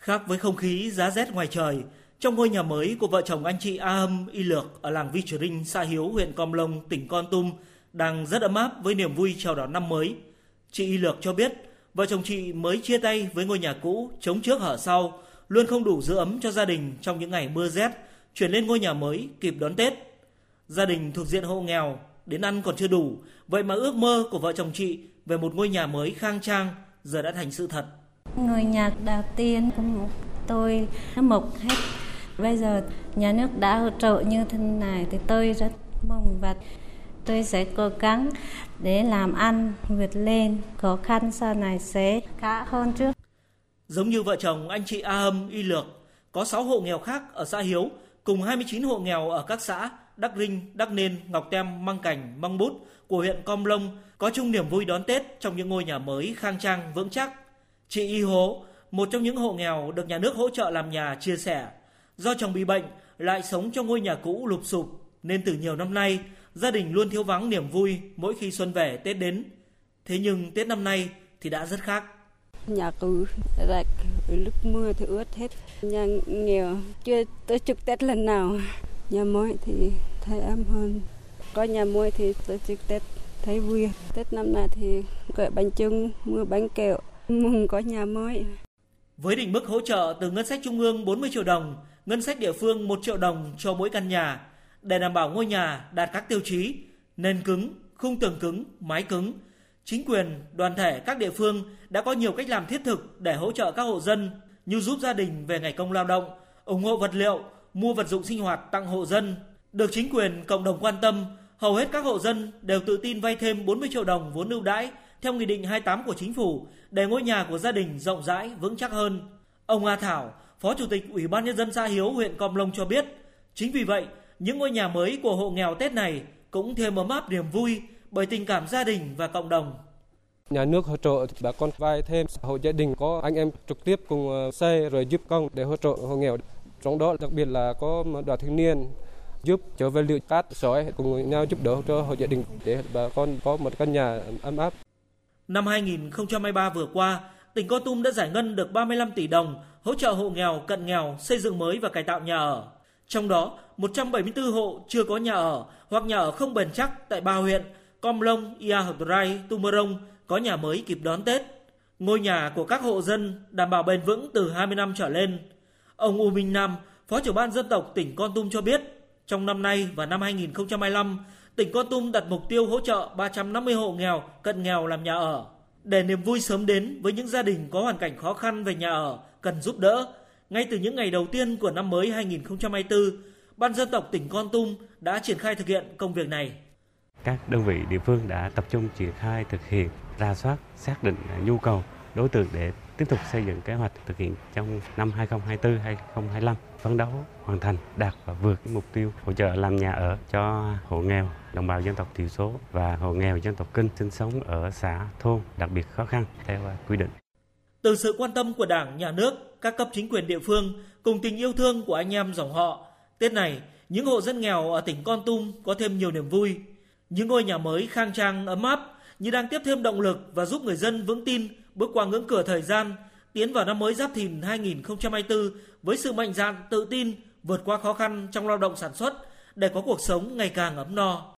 Khác với không khí giá rét ngoài trời, trong ngôi nhà mới của vợ chồng anh chị A Hâm Y Lược ở làng Vi Trừ Rinh, xã Hiếu, huyện Com Lông, tỉnh Con Tum đang rất ấm áp với niềm vui chào đón năm mới. Chị Y Lược cho biết, vợ chồng chị mới chia tay với ngôi nhà cũ chống trước hở sau, luôn không đủ giữ ấm cho gia đình trong những ngày mưa rét, chuyển lên ngôi nhà mới kịp đón Tết. Gia đình thuộc diện hộ nghèo, đến ăn còn chưa đủ, vậy mà ước mơ của vợ chồng chị về một ngôi nhà mới khang trang giờ đã thành sự thật người nhà đầu tiên của tôi nó mộc hết. Bây giờ nhà nước đã hỗ trợ như thế này thì tôi rất mừng và tôi sẽ cố gắng để làm ăn vượt lên khó khăn sau này sẽ khá hơn trước. Giống như vợ chồng anh chị A Hâm Y Lược, có 6 hộ nghèo khác ở xã Hiếu cùng 29 hộ nghèo ở các xã Đắc Rinh, Đắc Nên, Ngọc Tem, Măng Cảnh, Măng Bút của huyện Com Lông có chung niềm vui đón Tết trong những ngôi nhà mới khang trang vững chắc. Chị Y Hố, một trong những hộ nghèo được nhà nước hỗ trợ làm nhà chia sẻ, do chồng bị bệnh lại sống trong ngôi nhà cũ lụp sụp nên từ nhiều năm nay gia đình luôn thiếu vắng niềm vui mỗi khi xuân về Tết đến. Thế nhưng Tết năm nay thì đã rất khác. Nhà cũ rạch lúc mưa thì ướt hết. Nhà nghèo chưa tới chục Tết lần nào. Nhà mới thì thấy ấm hơn. Có nhà mới thì tới chục Tết thấy vui. Tết năm nay thì gọi bánh trưng, mua bánh kẹo, mừng có nhà mới. Với định mức hỗ trợ từ ngân sách trung ương 40 triệu đồng, ngân sách địa phương 1 triệu đồng cho mỗi căn nhà, để đảm bảo ngôi nhà đạt các tiêu chí nền cứng, khung tường cứng, mái cứng. Chính quyền, đoàn thể các địa phương đã có nhiều cách làm thiết thực để hỗ trợ các hộ dân như giúp gia đình về ngày công lao động, ủng hộ vật liệu, mua vật dụng sinh hoạt tặng hộ dân. Được chính quyền cộng đồng quan tâm, hầu hết các hộ dân đều tự tin vay thêm 40 triệu đồng vốn ưu đãi theo Nghị định 28 của Chính phủ để ngôi nhà của gia đình rộng rãi, vững chắc hơn. Ông A Thảo, Phó Chủ tịch Ủy ban Nhân dân xã Hiếu, huyện Com Lông cho biết, chính vì vậy, những ngôi nhà mới của hộ nghèo Tết này cũng thêm ấm áp niềm vui bởi tình cảm gia đình và cộng đồng. Nhà nước hỗ trợ bà con vay thêm hộ gia đình có anh em trực tiếp cùng ờ, xây rồi giúp công để hỗ trợ hộ nghèo. Trong đó đặc biệt là có đoàn thanh niên giúp trở về liệu cát sỏi cùng nhau giúp đỡ cho hộ gia đình để bà con có một căn nhà ấm áp. Năm 2023 vừa qua, tỉnh Con Tum đã giải ngân được 35 tỷ đồng hỗ trợ hộ nghèo, cận nghèo xây dựng mới và cải tạo nhà ở. Trong đó, 174 hộ chưa có nhà ở hoặc nhà ở không bền chắc tại ba huyện Com Long, Ia Hợp Rai, Tumorong có nhà mới kịp đón Tết. Ngôi nhà của các hộ dân đảm bảo bền vững từ 20 năm trở lên. Ông U Minh Nam, Phó trưởng ban dân tộc tỉnh Con Tum cho biết, trong năm nay và năm 2025, tỉnh Con Tum đặt mục tiêu hỗ trợ 350 hộ nghèo, cận nghèo làm nhà ở. Để niềm vui sớm đến với những gia đình có hoàn cảnh khó khăn về nhà ở, cần giúp đỡ, ngay từ những ngày đầu tiên của năm mới 2024, Ban dân tộc tỉnh Con Tum đã triển khai thực hiện công việc này. Các đơn vị địa phương đã tập trung triển khai thực hiện, ra soát, xác định nhu cầu đối tượng để tiếp tục xây dựng kế hoạch thực hiện trong năm 2024-2025 phấn đấu hoàn thành đạt và vượt mục tiêu hỗ trợ làm nhà ở cho hộ nghèo đồng bào dân tộc thiểu số và hộ nghèo dân tộc kinh sinh sống ở xã thôn đặc biệt khó khăn theo quy định. Từ sự quan tâm của Đảng, Nhà nước, các cấp chính quyền địa phương cùng tình yêu thương của anh em dòng họ, Tết này, những hộ dân nghèo ở tỉnh Con Tum có thêm nhiều niềm vui. Những ngôi nhà mới khang trang, ấm áp như đang tiếp thêm động lực và giúp người dân vững tin bước qua ngưỡng cửa thời gian, tiến vào năm mới Giáp Thìn 2024 với sự mạnh dạn, tự tin, vượt qua khó khăn trong lao động sản xuất để có cuộc sống ngày càng ấm no.